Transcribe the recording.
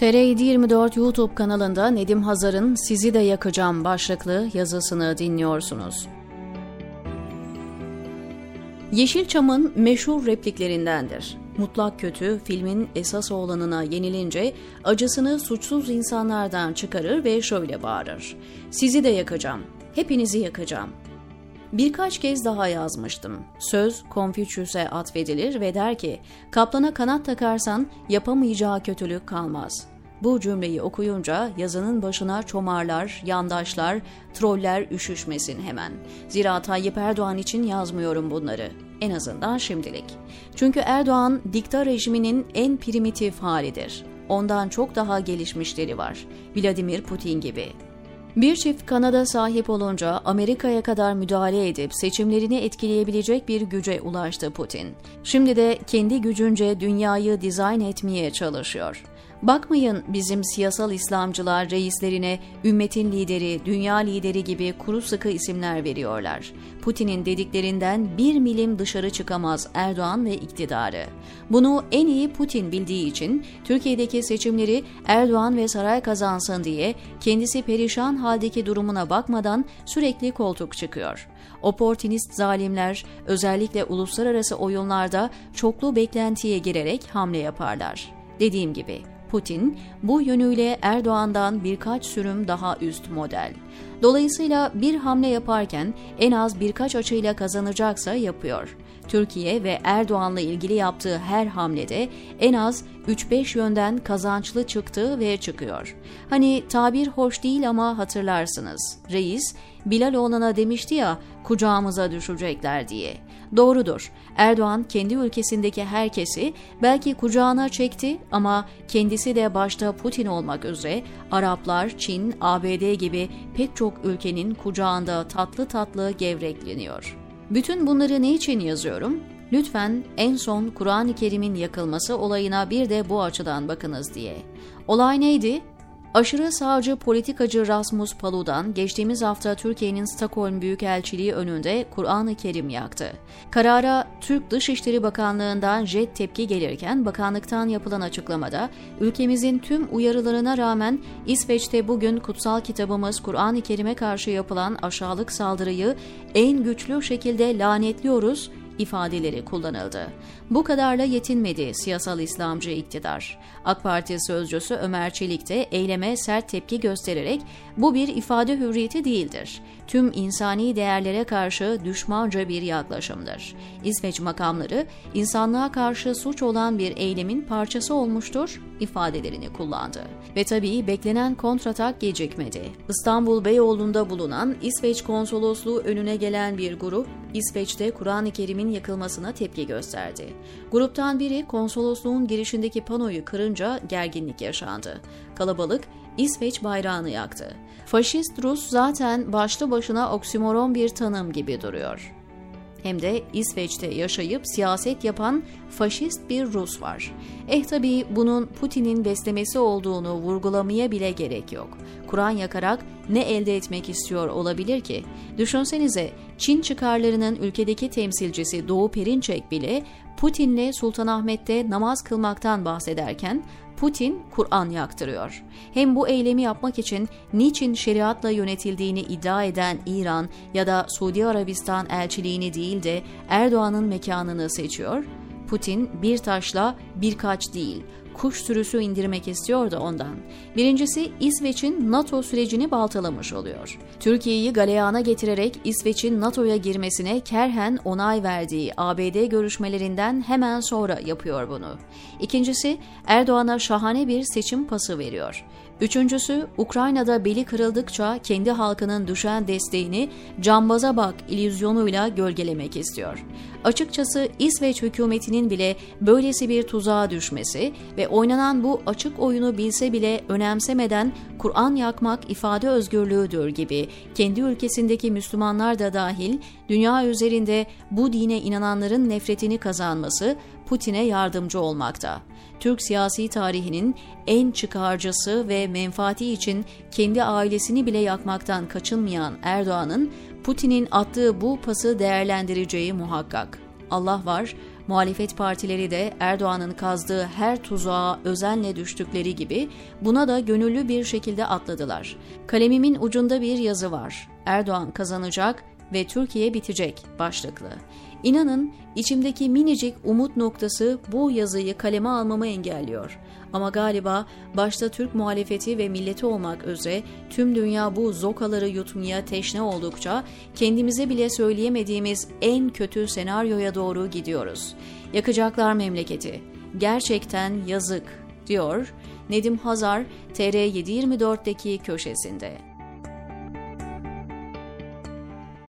TR724 YouTube kanalında Nedim Hazar'ın Sizi de Yakacağım başlıklı yazısını dinliyorsunuz. Yeşilçam'ın meşhur repliklerindendir. Mutlak kötü filmin esas oğlanına yenilince acısını suçsuz insanlardan çıkarır ve şöyle bağırır. Sizi de yakacağım, hepinizi yakacağım. Birkaç kez daha yazmıştım. Söz Konfüçyüs'e atfedilir ve der ki, kaplana kanat takarsan yapamayacağı kötülük kalmaz. Bu cümleyi okuyunca yazının başına çomarlar, yandaşlar, troller üşüşmesin hemen. Zira Tayyip Erdoğan için yazmıyorum bunları. En azından şimdilik. Çünkü Erdoğan dikta rejiminin en primitif halidir. Ondan çok daha gelişmişleri var. Vladimir Putin gibi. Bir çift Kanada sahip olunca Amerika'ya kadar müdahale edip seçimlerini etkileyebilecek bir güce ulaştı Putin. Şimdi de kendi gücünce dünyayı dizayn etmeye çalışıyor. Bakmayın bizim siyasal İslamcılar reislerine ümmetin lideri, dünya lideri gibi kuru sıkı isimler veriyorlar. Putin'in dediklerinden bir milim dışarı çıkamaz Erdoğan ve iktidarı. Bunu en iyi Putin bildiği için Türkiye'deki seçimleri Erdoğan ve saray kazansın diye kendisi perişan haldeki durumuna bakmadan sürekli koltuk çıkıyor. Oportunist zalimler özellikle uluslararası oyunlarda çoklu beklentiye girerek hamle yaparlar. Dediğim gibi Putin bu yönüyle Erdoğan'dan birkaç sürüm daha üst model. Dolayısıyla bir hamle yaparken en az birkaç açıyla kazanacaksa yapıyor. Türkiye ve Erdoğan'la ilgili yaptığı her hamlede en az 3-5 yönden kazançlı çıktı ve çıkıyor. Hani tabir hoş değil ama hatırlarsınız. Reis Bilal oğlana demişti ya kucağımıza düşecekler diye. Doğrudur. Erdoğan kendi ülkesindeki herkesi belki kucağına çekti ama kendisi de başta Putin olmak üzere Araplar, Çin, ABD gibi pek çok ülkenin kucağında tatlı tatlı gevrekleniyor. Bütün bunları ne için yazıyorum? Lütfen en son Kur'an-ı Kerim'in yakılması olayına bir de bu açıdan bakınız diye. Olay neydi? Aşırı sağcı politikacı Rasmus Paludan geçtiğimiz hafta Türkiye'nin Stockholm Büyükelçiliği önünde Kur'an-ı Kerim yaktı. Karara Türk Dışişleri Bakanlığı'ndan jet tepki gelirken bakanlıktan yapılan açıklamada ülkemizin tüm uyarılarına rağmen İsveç'te bugün kutsal kitabımız Kur'an-ı Kerim'e karşı yapılan aşağılık saldırıyı en güçlü şekilde lanetliyoruz ifadeleri kullanıldı. Bu kadarla yetinmedi siyasal İslamcı iktidar. AK Parti sözcüsü Ömer Çelik de eyleme sert tepki göstererek bu bir ifade hürriyeti değildir. Tüm insani değerlere karşı düşmanca bir yaklaşımdır. İsveç makamları insanlığa karşı suç olan bir eylemin parçası olmuştur ifadelerini kullandı. Ve tabii beklenen kontratak gecikmedi. İstanbul Beyoğlu'nda bulunan İsveç konsolosluğu önüne gelen bir grup İsveç'te Kur'an-ı Kerim'in yakılmasına tepki gösterdi. Gruptan biri konsolosluğun girişindeki panoyu kırınca gerginlik yaşandı. Kalabalık İsveç bayrağını yaktı. Faşist Rus zaten başlı başına oksimoron bir tanım gibi duruyor hem de İsveç'te yaşayıp siyaset yapan faşist bir Rus var. Eh tabii bunun Putin'in beslemesi olduğunu vurgulamaya bile gerek yok. Kur'an yakarak ne elde etmek istiyor olabilir ki? Düşünsenize Çin çıkarlarının ülkedeki temsilcisi Doğu Perinçek bile Putin'le Sultanahmet'te namaz kılmaktan bahsederken Putin Kur'an yaktırıyor. Hem bu eylemi yapmak için niçin şeriatla yönetildiğini iddia eden İran ya da Suudi Arabistan elçiliğini değil de Erdoğan'ın mekanını seçiyor? Putin bir taşla birkaç değil, kuş sürüsü indirmek istiyor da ondan. Birincisi İsveç'in NATO sürecini baltalamış oluyor. Türkiye'yi galeyana getirerek İsveç'in NATO'ya girmesine kerhen onay verdiği ABD görüşmelerinden hemen sonra yapıyor bunu. İkincisi Erdoğan'a şahane bir seçim pası veriyor. Üçüncüsü, Ukrayna'da beli kırıldıkça kendi halkının düşen desteğini cambaza bak ilüzyonuyla gölgelemek istiyor. Açıkçası İsveç hükümetinin bile böylesi bir tuzağa düşmesi ve oynanan bu açık oyunu bilse bile önemsemeden Kur'an yakmak ifade özgürlüğüdür gibi kendi ülkesindeki Müslümanlar da dahil dünya üzerinde bu dine inananların nefretini kazanması Putin'e yardımcı olmakta. Türk siyasi tarihinin en çıkarcısı ve menfaati için kendi ailesini bile yakmaktan kaçınmayan Erdoğan'ın Putin'in attığı bu pası değerlendireceği muhakkak. Allah var, Muhalefet partileri de Erdoğan'ın kazdığı her tuzağa özenle düştükleri gibi buna da gönüllü bir şekilde atladılar. Kalemimin ucunda bir yazı var. Erdoğan kazanacak ve Türkiye bitecek başlıklı. İnanın içimdeki minicik umut noktası bu yazıyı kaleme almamı engelliyor. Ama galiba başta Türk muhalefeti ve milleti olmak üzere tüm dünya bu zokaları yutmaya teşne oldukça kendimize bile söyleyemediğimiz en kötü senaryoya doğru gidiyoruz. Yakacaklar memleketi. Gerçekten yazık diyor Nedim Hazar TR724'deki köşesinde.